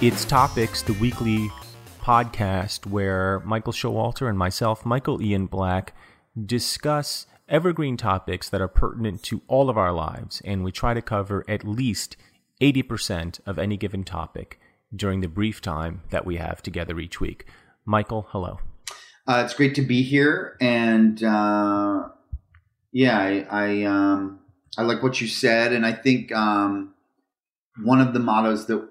It's Topics, the weekly podcast where Michael Showalter and myself, Michael Ian Black, discuss evergreen topics that are pertinent to all of our lives, and we try to cover at least 80% of any given topic during the brief time that we have together each week. Michael, hello. Uh, it's great to be here, and uh, yeah, I I, um, I like what you said, and I think um, one of the mottos that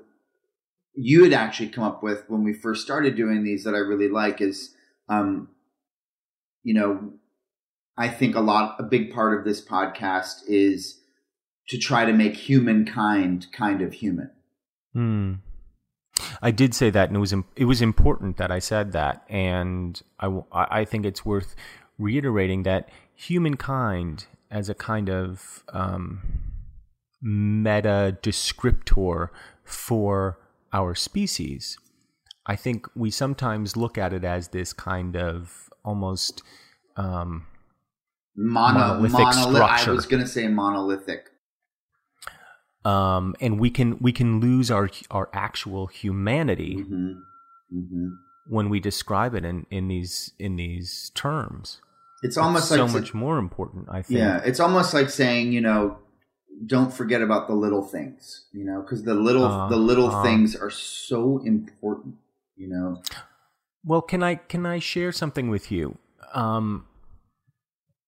you had actually come up with when we first started doing these that I really like is, um, you know, I think a lot, a big part of this podcast is to try to make humankind kind of human. Hmm. I did say that, and it was it was important that I said that, and I I think it's worth reiterating that humankind as a kind of um, meta descriptor for our species. I think we sometimes look at it as this kind of almost um, Mono, monolithic monolith- structure. I was going to say monolithic. um, and we can we can lose our our actual humanity hmm hmm when we describe it in, in these in these terms. It's almost so like much more important, I think. Yeah, it's almost like saying, you know, don't forget about the little things, you know, because the little Uh, the little uh. things are so important, you know. Well, can I can I share something with you? Um,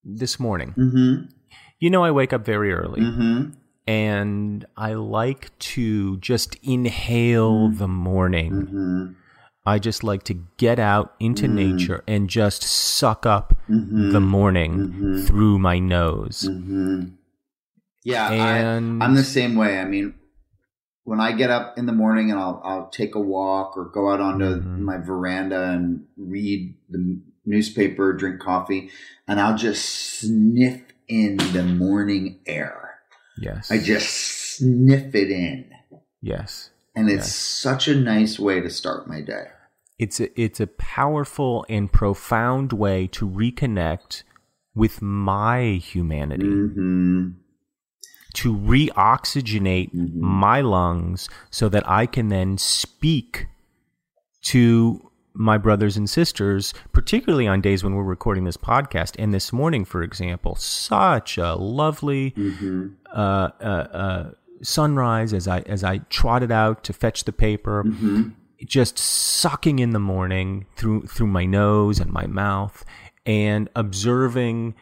this morning, Mm-hmm. you know, I wake up very early, Mm-hmm. and I like to just inhale Mm. the morning. Mm-hmm. I just like to get out into Mm. nature and just suck up Mm-hmm. the morning Mhm. through my nose. Mm-hmm. Yeah, And I, I'm the same way. I mean, when I get up in the morning and I'll I'll take a walk or go out onto Mhm. my veranda and read the newspaper, drink coffee, and I'll just sniff in the morning air. yes, I just sniff it in. yes. And it's Yes. such a nice way to start my day. It's a, it's a powerful and profound way to reconnect with my humanity. Mm-hmm. To reoxygenate Mhm. my lungs so that I can then speak to my brothers and sisters, particularly on days when we're recording this podcast. And this morning, for example, such a lovely Mm-hmm. uh, uh, uh, sunrise as I as I trotted out to fetch the paper, Mm-hmm. just sucking in the morning through through my nose and my mouth, and observing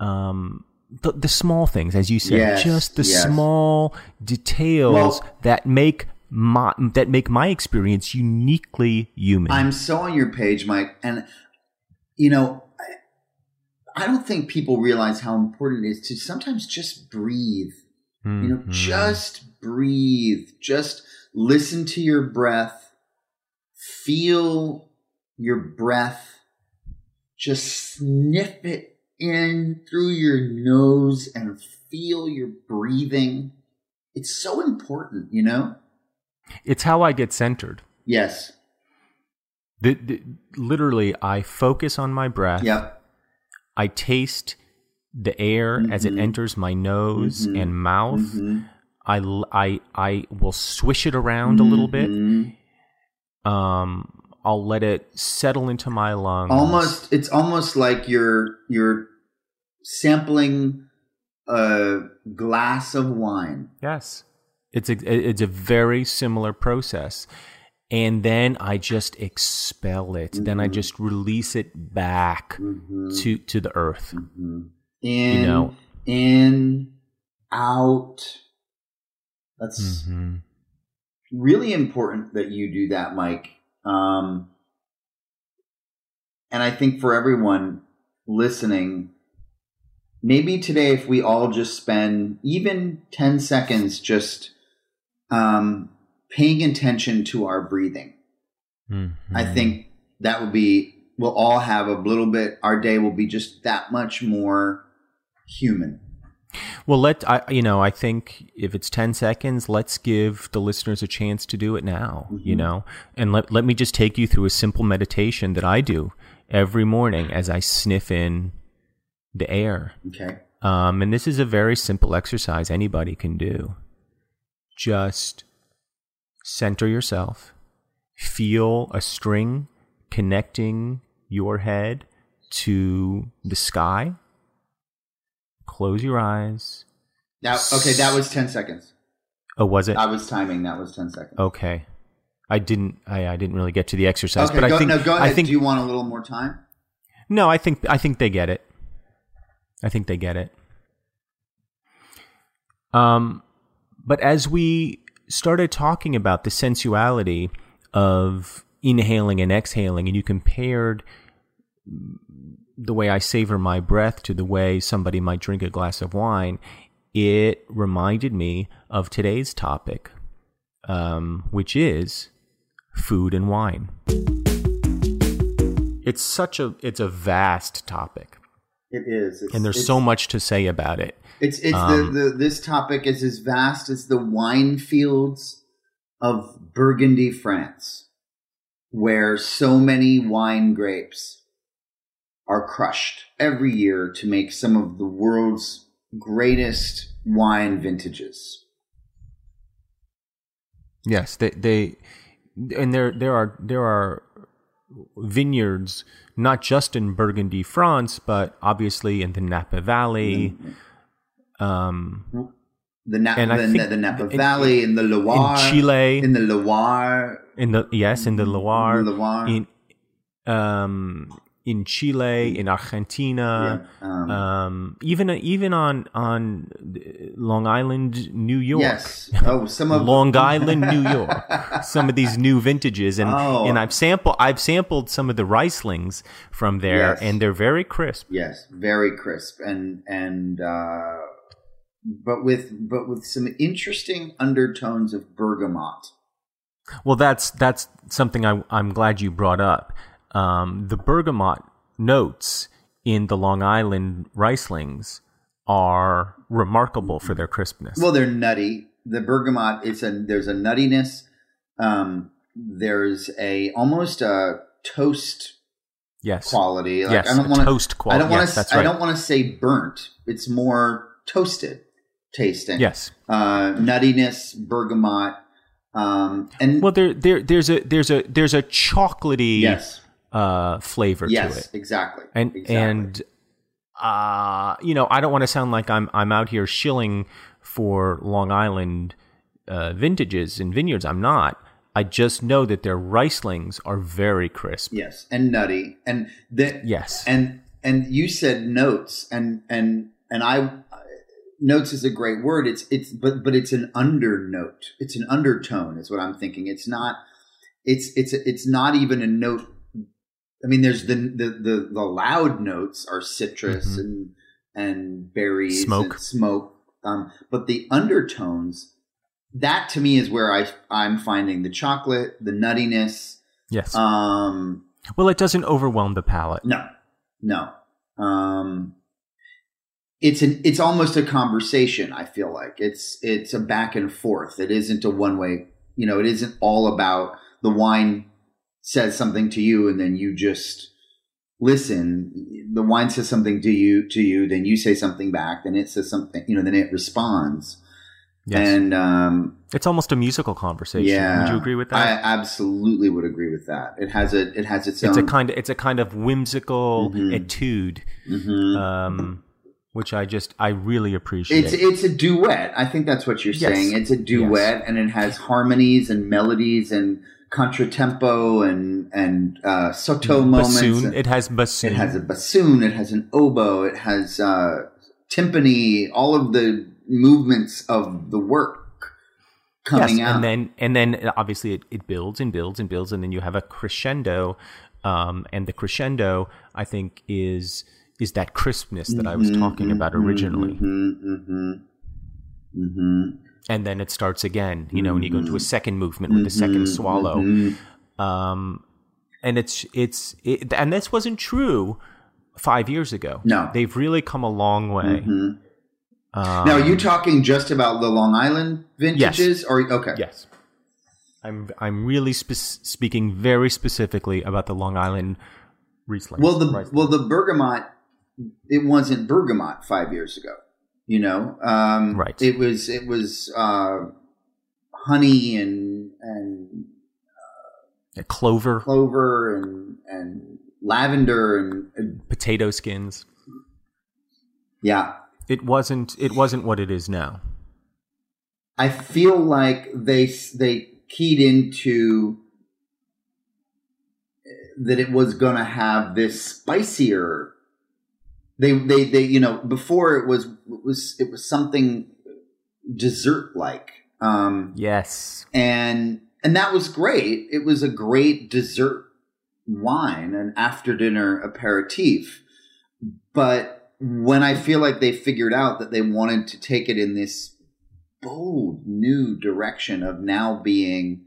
um, the, the small things, as you said, Yes, just the yes. small details Well- that make my that make my experience uniquely human. I'm so on your page, Mike, and you know, I, I don't think people realize how important it is to sometimes just breathe. You know, Mhm. just breathe. Just listen to your breath. Feel your breath. Just sniff it in through your nose and feel your breathing. It's so important, you know? it's how I get centered. Yes. The, the, literally, I focus on my breath. Yep. I taste the air as it Mhm. enters my nose Mhm. and mouth. Mhm. I, I, I will swish it around a little bit. Mhm. Um, I'll let it settle into my lungs. Almost, it's almost like you're you're sampling a glass of wine. Yes. It's a, it's a very similar process. And then I just expel it. Then I Mhm. just release it back Mhm. to, to the earth. Mhm. In, know. in, out. That's hmm really important that you do that, Mike. Um, and I think for everyone listening, maybe today, if we all just spend even 10 seconds just um, paying attention to our breathing, I Mm-hmm. think that would be, we'll all have a little bit, our day will be just that much more human. Well, let I you know I think if it's ten seconds, let's give the listeners a chance to do it now. You Mhm. know, and let let me just take you through a simple meditation that I do every morning as I sniff in the air. Okay. Um, and this is a very simple exercise anybody can do. Just center yourself, feel a string connecting your head to the sky. Close your eyes. Now, okay, that was 10 seconds. Oh, was it? I was timing. That was 10 seconds. Okay. I didn't I, I didn't really get to the exercise, okay, but go, I think no, go ahead. I think Do you want a little more time? No, I think I think they get it. I think they get it. Um, but as we started talking about the sensuality of inhaling and exhaling, and you compared the way I savor my breath to the way somebody might drink a glass of wine, it reminded me of today's topic, um, which is food and wine. It's such a it's a vast topic, It is. And there's so much to say about it. It's it's um, the, the this topic is as vast as the wine fields of Burgundy, France, where so many wine grapes are crushed every year to make some of the world's greatest wine vintages. Yes, they they and there there are there are vineyards not just in Burgundy, France, but obviously in the Napa Valley. Um, The, Na- And I the, think the Napa in- Valley, in the Loire, in Chile, in the Loire, in the yes, in the Loire, the Loire. in um in Chile, in Argentina, Yeah, um, um, even even on on Long Island, New York. yes. Oh, some of Long Island, New York. Some of these new vintages, and Oh. and I've sampled I've sampled some of the Rieslings from there, Yes. and they're very crisp. Yes, very crisp and and uh, but with but with some interesting undertones of bergamot. Well, that's that's something I, I'm glad you brought up. Um, the bergamot notes in the Long Island Rieslings are remarkable for their crispness. Well, they're nutty. The bergamot it's a there's a nuttiness. Um, there's a almost a toast yes, quality. Like, yes, I don't want to toast I quality. don't want yes, to. that's right. I don't want to say burnt. It's more toasted tasting. yes. Uh, nuttiness, bergamot, um, and Well, there, there, there's a, there's a, there's a chocolatey yes, uh, flavor to yes, it. exactly, and exactly. and uh you know i don't want to sound like i'm i'm out here shilling for long island uh vintages and vineyards i'm not i just know that their rieslings are very crisp yes, and nutty, and the, yes and and you said notes, and and and I notes is a great word. It's it's but but it's an undernote. It's an undertone, is what I'm thinking. It's not. It's it's it's not even a note. I mean, there's the the the, the loud notes are citrus Mhm. and and berries, Smoke. and smoke. Um, but the undertones, that to me is where I I'm finding the chocolate, the nuttiness. yes Um, well it doesn't overwhelm the palate no, no. Um, it's an it's almost a conversation. I feel like it's it's a back and forth. It isn't a one way. You know, it isn't all about the wine says something to you and then you just listen. The wine says something to you to you, then you say something back. Then it says something. You know, then it responds. yes And um, it's almost a musical conversation yeah, would you agree with that I absolutely would agree with that. It has a it has its, it's own. a kind of it's a kind of whimsical Mhm. etude Mhm. um which i just i really appreciate It's it's a duet. I think that's what you're Yes. saying. It's a duet, and it has harmonies and melodies and contratempo and and uh, soto moments. bassoon it has bassoon It has a bassoon. It has an oboe. It has uh, timpani. All of the movements of the work coming yes, out. and then and then obviously it, it builds and builds and builds, and then you have a crescendo, um, and the crescendo I think is is that crispness that I was Mhm, talking about mhm, originally, mhm, mhm, mhm, and then it starts again. You know, and you go into a Mhm. second movement with the second mhm, swallow, mhm. um, and it's it's it, and this wasn't true five years ago. No. they've really come a long way. Um, Now, are you talking just about the Long Island vintages, or okay? Yes. I'm I'm really spe- speaking very specifically about the Long Island Riesling. Well, the Riesling. well the bergamot, it wasn't bergamot five years ago. You know, um, Right. It was it was uh, honey and and A clover, clover and and lavender and, and potato skins. yeah. It wasn't. It wasn't what it is now. I feel like they they keyed into that it was going to have this spicier. They they they you know before it was it was it was something dessert like. Um, Yes. and and that was great. It was a great dessert wine, an after dinner aperitif. But when I feel like they figured out that they wanted to take it in this bold new direction of now being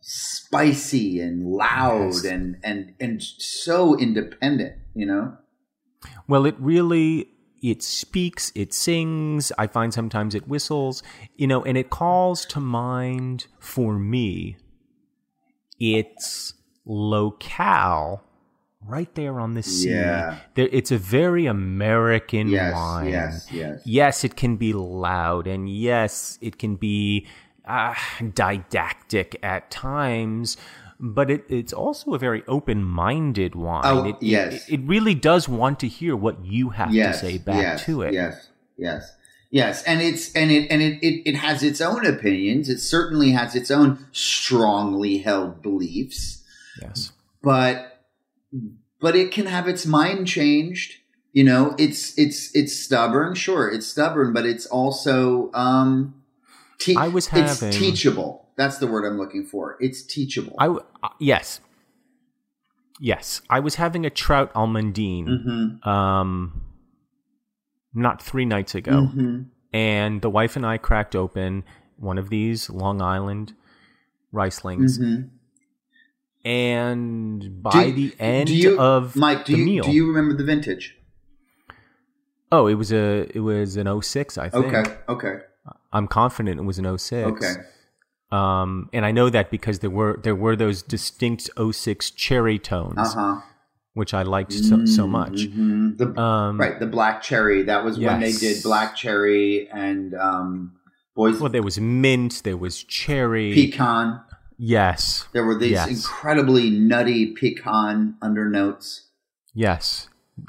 spicy and loud Yes. and and and so independent, you know. Well, it really it speaks, it sings. I find sometimes it whistles, you know, and it calls to mind for me its locale right there on the sea. Yeah. There, it's a very American Yes, wine. yes, yes. Yes, it can be loud, and yes, it can be uh, didactic at times. But it, it's also a very open-minded wine. Oh, it, it- yes. it, really does want to hear what you have yes, to say back yes, to it. Yes, yes, yes, and it's and it and it, it it has its own opinions. It certainly has its own strongly held beliefs, Yes. but but it can have its mind changed. You know, it's it's it's stubborn. Sure, it's stubborn, but it's also um, te- I was it's having- teachable. That's the word I'm looking for. It's teachable. I w- uh, yes, yes. I was having a trout almondine, mm-hmm. um, not three nights ago, Mm-hmm. and the wife and I cracked open one of these Long Island Rieslings, Mm-hmm. and by Do- the end you, of Mike, do the you meal, do you remember the vintage? oh, it was a it was an 06, I think. Okay, okay, I'm confident it was an 06. okay. Um, and I know that because there were there were those distinct 06 cherry tones, Uh huh. which I liked so, so much. The Um, right, the black cherry. That was when they did black cherry and um, boys Well, there was mint, there was cherry. pecan. Yes, There were these Yes. incredibly nutty pecan undernotes. yes.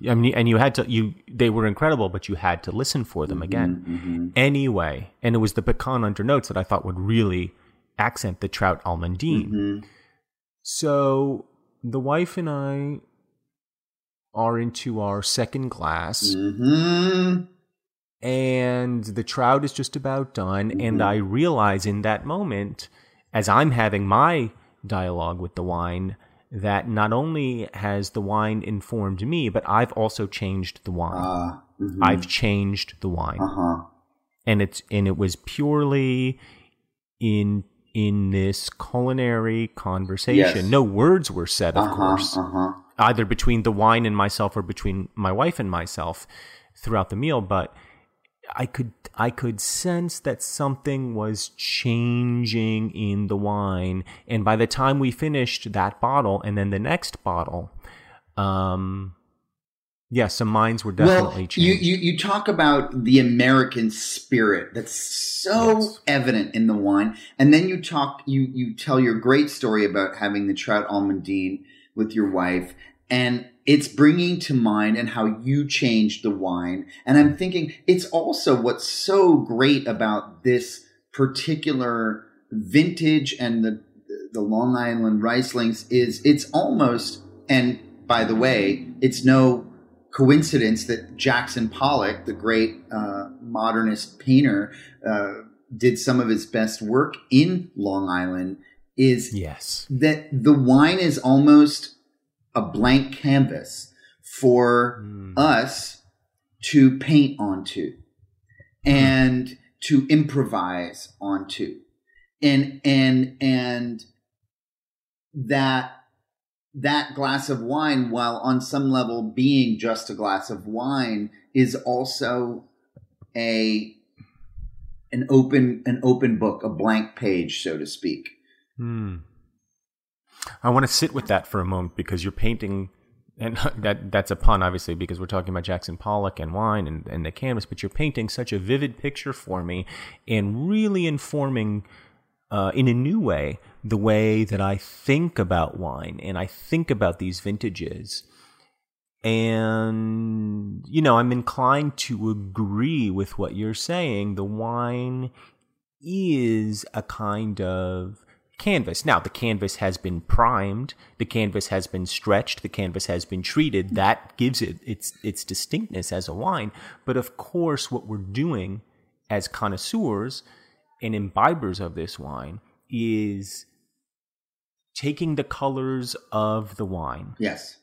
I mean, and you had to you they were incredible, but you had to listen for them again Mm-hmm. anyway. And it was the pecan undernotes that I thought would really accent the trout almondine. Mm-hmm. So the wife and I are into our second glass. Mm-hmm. and the trout is just about done. And I realize in that moment, as I'm having my dialogue with the wine, that not only has the wine informed me, but I've also changed the wine. Uh, mhm. I've changed the wine, uh-huh. and it's and it was purely in in this culinary conversation. Yes. No words were said, of Uh-huh. course Uh-huh. either between the wine and myself or between my wife and myself throughout the meal but i could i could sense that something was changing in the wine and by the time we finished that bottle and then the next bottle um yeah some minds were definitely well, changed you, you you talk about the American spirit that's so Yes. evident in the wine, and then you talk you you tell your great story about having the trout almondine with your wife, and it's bringing to mind and how you changed the wine. And I'm thinking it's also what's so great about this particular vintage and the the Long Island Rieslings is it's almost and by the way, it's no coincidence that Jackson Pollock, the great uh, modernist painter, uh, did some of his best work in Long Island. Is yes that the wine is almost a blank canvas for Mm. us to paint onto and to improvise onto and and and that that glass of wine while on some level being just a glass of wine is also a an open an open book a blank page so to speak Hmm. I want to sit with that for a moment because you're painting, and that that's a pun, obviously, because we're talking about Jackson Pollock and wine and, and the canvas. But you're painting such a vivid picture for me, and really informing uh, in a new way the way that I think about wine and I think about these vintages. And, you know, I'm inclined to agree with what you're saying. The wine is a kind of canvas. Now, the canvas has been primed, the canvas has been stretched, the canvas has been treated. That gives it its its distinctness as a wine. But of course, what we're doing as connoisseurs and imbibers of this wine is taking the colors of the wine Yes.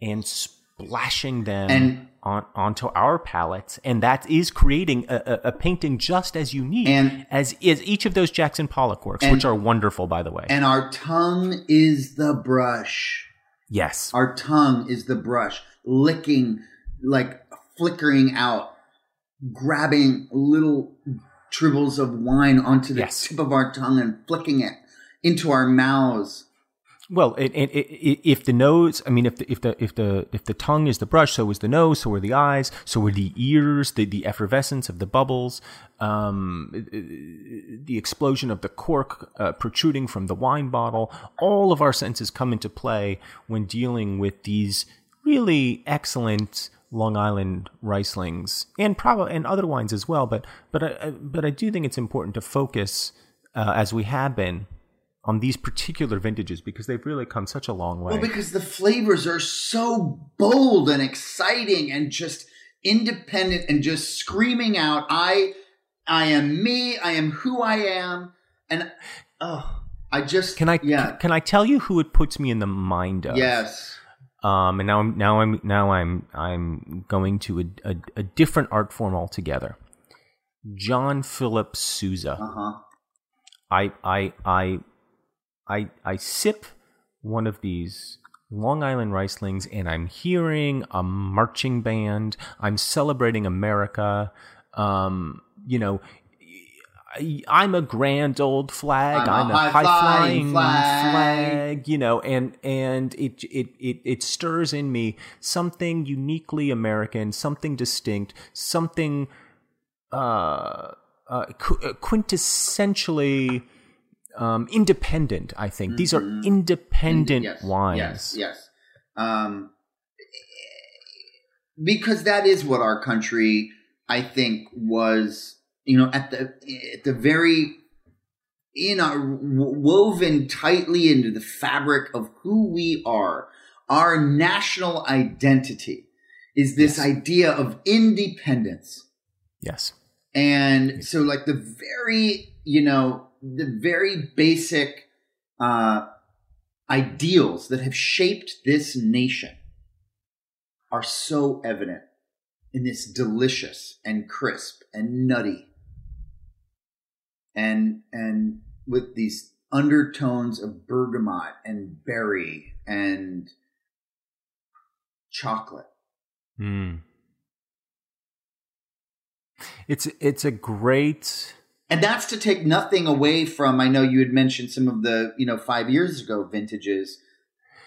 and splashing them And- on, onto our palettes, and that is creating a, a, a painting just as unique And- as is each of those Jackson Pollock works, And- which are wonderful, by the way. And our tongue is the brush. yes, Our tongue is the brush, licking, like flickering out, grabbing little dribbles of wine onto the Yes. tip of our tongue and flicking it into our mouths. Well, it, it, it, if the nose, I mean, if the if the if the if the tongue is the brush, so is the nose, so are the eyes, so are the ears, the the effervescence of the bubbles, um, the explosion of the cork uh, protruding from the wine bottle. All of our senses come into play when dealing with these really excellent Long Island Rieslings and probably and other wines as well. But but I, I- but I do think it's important to focus uh, as we have been on these particular vintages because they've really come such a long way. Well, because the flavors are so bold and exciting and just independent and just screaming out, I I am me, I am who I am. And oh I just can I yeah. can I tell you who it puts me in the mind of? Yes. Um, and now I'm now I'm now I'm I'm going to a, a, a different art form altogether. John Philip Sousa. Uh-huh. I I I I I sip one of these Long Island Rieslings and I'm hearing a marching band. I'm celebrating America. Um, you know, I, I'm a grand old flag. I'm I'm, a a high flying flag. flag. You know, and and it, it it it stirs in me something uniquely American, something distinct, something uh, uh, qu- uh, quintessentially um, independent. I think these are independent yes, wines. Yes, yes. Um, because that is what our country, I think, was. You know, at the at the very in our woven tightly into the fabric of who we are. Our national identity is this idea of independence. Yes. And so, like the very, you know, the very basic uh, ideals that have shaped this nation are so evident in this delicious and crisp and nutty and and with these undertones of bergamot and berry and chocolate. Mm. It's it's a great and that's to take nothing away from i know you had mentioned some of the you know five years ago vintages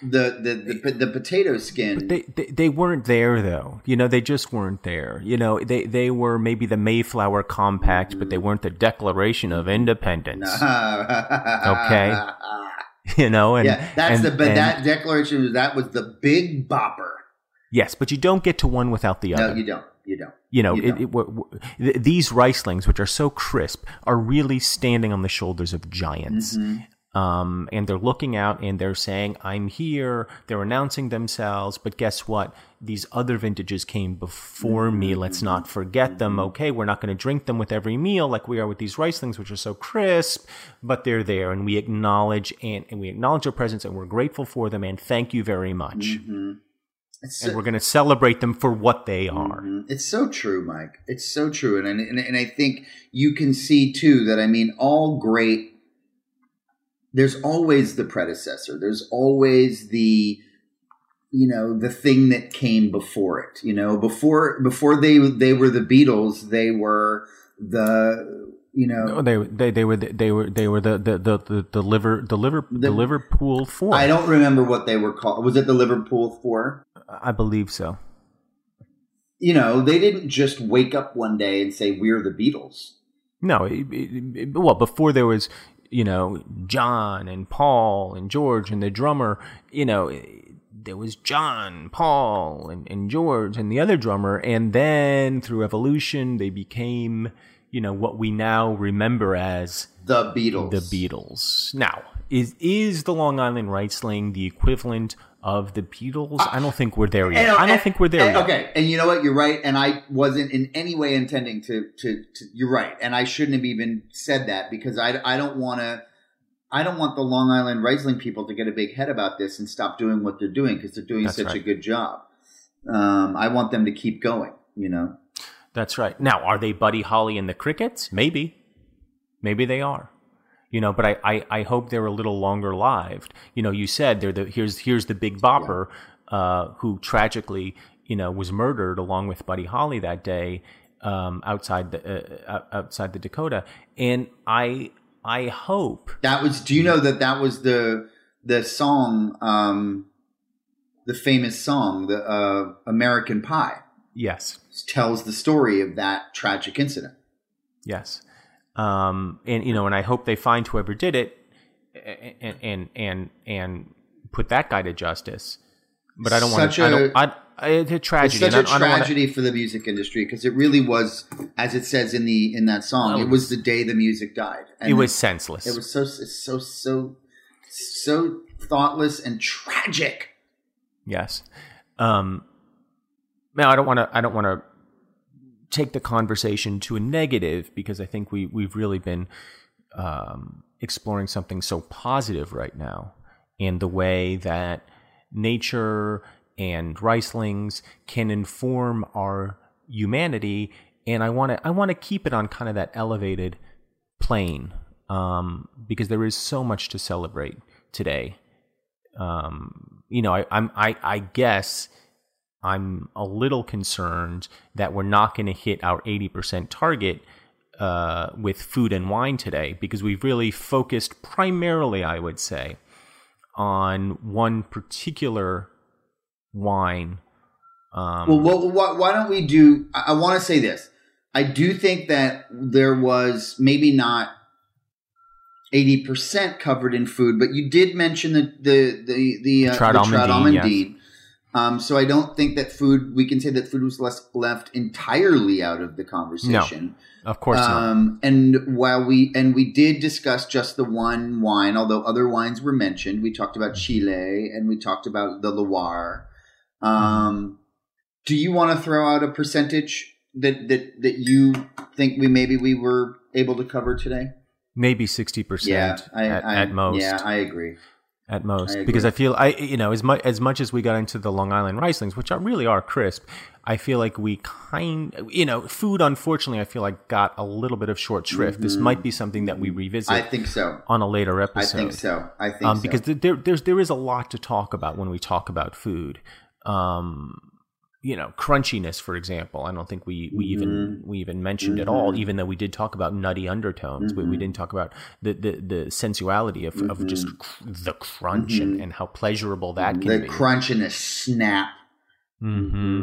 the the the, the potato skin they, they they weren't there though. You know, they just weren't there. You know, they they were maybe the Mayflower Compact, but they weren't the Declaration of Independence. okay You know, and yeah that's and- the but and- that declaration that was the big bopper yes, but you don't get to one without the other. no you don't you don't You know, You it, don't. it, w- w- these Rieslings, which are so crisp, are really standing on the shoulders of giants. Mm-hmm. Um, and they're looking out and they're saying, I'm here. They're announcing themselves. But guess what? These other vintages came before Mm-hmm. me. Let's not forget them. Okay, we're not going to drink them with every meal like we are with these Rieslings, which are so crisp, but they're there. And we acknowledge and, and we acknowledge their presence and we're grateful for them. And thank you very much. It's And we're going to celebrate them for what they are. Mhm. it's so true mike it's so true and, and and i think you can see too that i mean all great there's always the predecessor there's always the you know the thing that came before it you know before before they they were the beatles they were the you know No, they they they were the, they were they were the the the the, the liver the liver the, The- Liverpool Four. i don't remember what they were called was it the liverpool four I believe so. you know they didn't just wake up one day and say we're the beatles No, it, it, it- well, before there was you know, John and Paul and George and the drummer, you know, there was John, Paul, and, and George and the other drummer. And then through evolution, they became, you know, what we now remember as The Beatles. the Beatles. Now, is is the Long Island Riceling the equivalent of the Beatles? I don't think we're there yet. And- I don't and- think we're there and- yet. Okay, and you know what? You're right, and I wasn't in any way intending to. To, to you're right, and I shouldn't have even said that because I, I don't want to. I don't want the Long Island Riesling people to get a big head about this and stop doing what they're doing because they're doing That's such a good job. Um, I want them to keep going. You know, That's right. Now, are they Buddy Holly and the Crickets? Maybe. Maybe they are. You know, but I, I, I hope they're a little longer lived. You know, you said they're the here's here's the big bopper uh, who tragically, you know, was murdered along with Buddy Holly that day um, outside the uh, outside the Dakota. And I I hope that was. Do you know that that was the the song, um, the famous song, the uh, American Pie, yes. tells the story of that tragic incident. Yes. Um, and you know, and I hope they find whoever did it and and and and put that guy to justice. But I don't want Such to. I don't. a- I, I, it's a It's tragedy. such and a I, I don't wanna- tragedy for the music industry because it really was, as it says in the in that song, it was the day the music died. And it was senseless. it was so so so so thoughtless and tragic. Yes. Um, now I don't want to. I don't want to take the conversation to a negative because I think we we've really been um, exploring something so positive right now in the way that nature and Rieslings can inform our humanity, and I want to I want to keep it on kind of that elevated plane um, because there is so much to celebrate today. Um, you know, I, I'm, I, I guess I'm a little concerned that we're not going to hit our 80% target uh, with food and wine today because we've really focused primarily, I would say, on one particular wine. Um, Well, well why, why don't we do? I, I want to say this. I do think that there was maybe not eighty percent covered in food, but you did mention the the the the, uh, the almondine, trout yes. almondine. Um, so I don't think that food. We can say that food was less left entirely out of the conversation. No, of course not. Um, and while we and we did discuss just the one wine, although other wines were mentioned, we talked about Chile and we talked about the Loire. Um, do you want to throw out a percentage that that that you think we maybe we were able to cover today? Maybe 60% Yeah, I, at, I, at most. Yeah, I agree. At most I because I feel I you know as much as much as we got into the Long Island Rieslings, which are really are crisp, I feel like we kind you know food unfortunately I feel like got a little bit of short shrift. This might be something that we revisit Mm-hmm. I think so. on a later episode. I think so. I think Um, so. because th- there there's there is a lot to talk about when we talk about food. Um, you know, crunchiness, for example. I don't think we, we even Mm-hmm. we even mentioned at all. Even though we did talk about nutty undertones, we, Mm-hmm. we didn't talk about the the, the sensuality of, of just cr- the crunch and, and how pleasurable that can Mm-hmm. the crunch and the snap. Mm-hmm.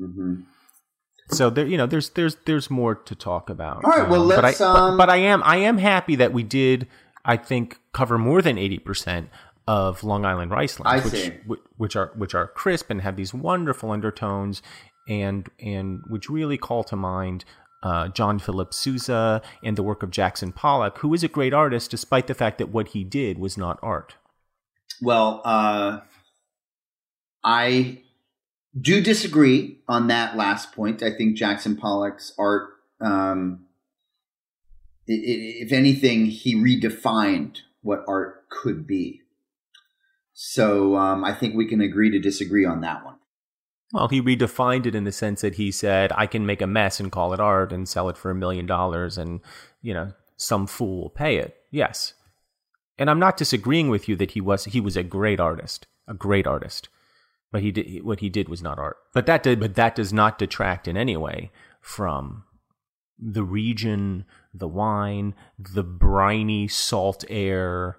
Mm-hmm. So there, you know, there's there's there's more to talk about. All right, well, but let's, I, but- um, but, I am I am happy that we did. I think cover more than eighty percent of Long Island Rieslings, I which which are which are crisp and have these wonderful undertones, and and which really call to mind. Uh, John Philip Sousa and the work of Jackson Pollock, who is a great artist, despite the fact that what he did was not art. Well, uh, I do disagree on that last point. I think Jackson Pollock's art, um, if anything, he redefined what art could be. So um, I think we can agree to disagree on that one. Well, he redefined it in the sense that he said, I can make a mess and call it art and sell it for a million dollars and, you know, some fool will pay it. Yes. And I'm not disagreeing with you that he was he was a great artist, a great artist. But he did what he did was not art. But that did but that does not detract in any way from the region, the wine, the briny salt air,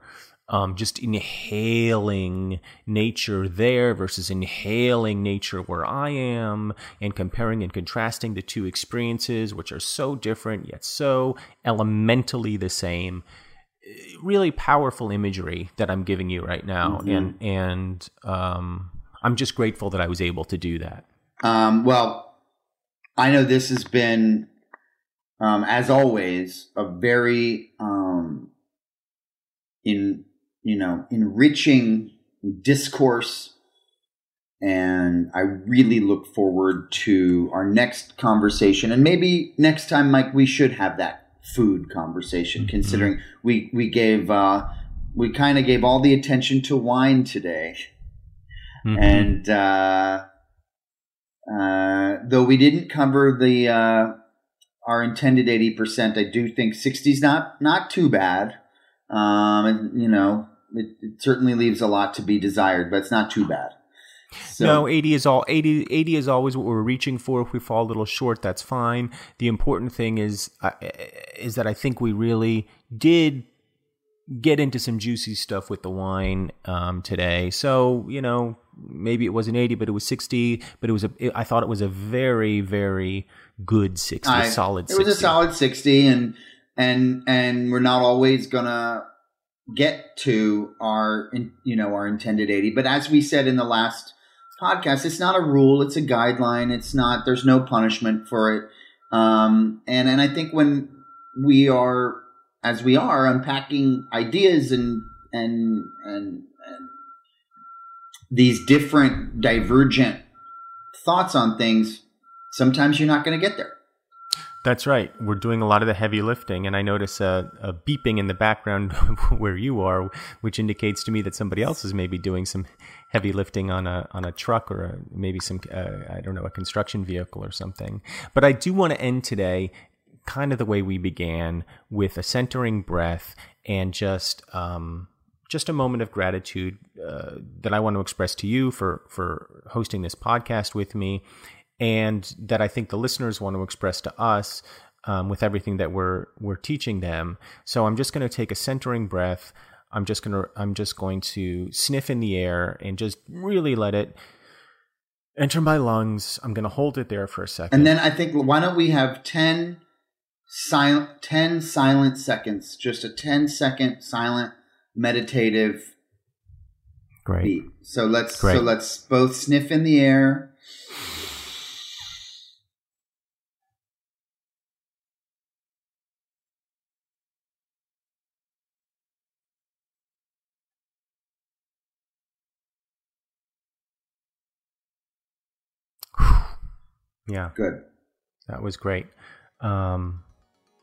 um, just inhaling nature there versus inhaling nature where I am, and comparing and contrasting the two experiences, which are so different yet so elementally the same. really powerful imagery that I'm giving you right now, Mm-hmm. and and um, I'm just grateful that I was able to do that. Um, well, I know this has been, um, as always, a very um, in you know enriching discourse, and I really look forward to our next conversation. And maybe next time, Mike, we should have that food conversation. Mhm. Considering we we gave uh, we kind of gave all the attention to wine today Mhm. and uh, uh, though we didn't cover the uh, our intended eighty percent, I do think 60's not not too bad. Um, and, you know, it, it certainly leaves a lot to be desired, but it's not too bad. So, no, 80 is all 80, 80 is always what we're reaching for. If we fall a little short, that's fine. The important thing is uh, is that I think we really did get into some juicy stuff with the wine um, today. So you know, maybe it wasn't 80, but it was 60. But it was a. It, I thought it was a very very good 60, I- solid. it was 60. a solid sixty, and and and we're not always gonna get to our you know our intended 80 but as we said in the last podcast it's not a rule it's a guideline it's not there's no punishment for it. Um and and i think when we are as we are unpacking ideas and and and, and these different divergent thoughts on things sometimes you're not going to get there That's right. We're doing a lot of the heavy lifting, and I notice a, a beeping in the background where you are, which indicates to me that somebody else is maybe doing some heavy lifting on a on a truck or a, maybe some uh, I don't know a construction vehicle or something. But I do want to end today kind of the way we began with a centering breath and just um, just a moment of gratitude uh, that I want to express to you for for hosting this podcast with me, and that I think the listeners want to express to us um, with everything that we're we're teaching them. So I'm just going to take a centering breath. I'm just going to I'm just going to sniff in the air and just really let it enter my lungs. I'm going to hold it there for a second. And then I think why don't we have 10 silent 10 silent seconds, just a 10 second silent meditative great. beat. So let's so let's both sniff in the air. Yeah. Good. That was great. Um,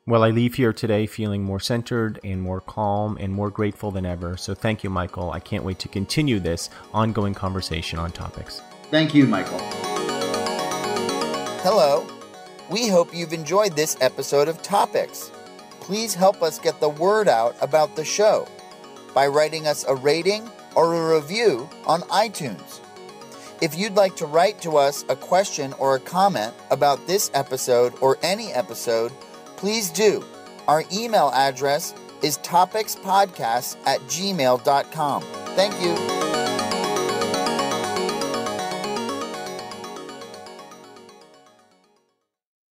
well, I leave here today feeling more centered and more calm and more grateful than ever. So thank you, Michael. I can't wait to continue this ongoing conversation on topics. Thank you, Michael. Hello. We hope you've enjoyed this episode of Topics. Please help us get the word out about the show by writing us a rating or a review on iTunes. If you'd like to write to us a question or a comment about this episode or any episode, please do. Our email address is topicspodcast at gmail.com. Thank you.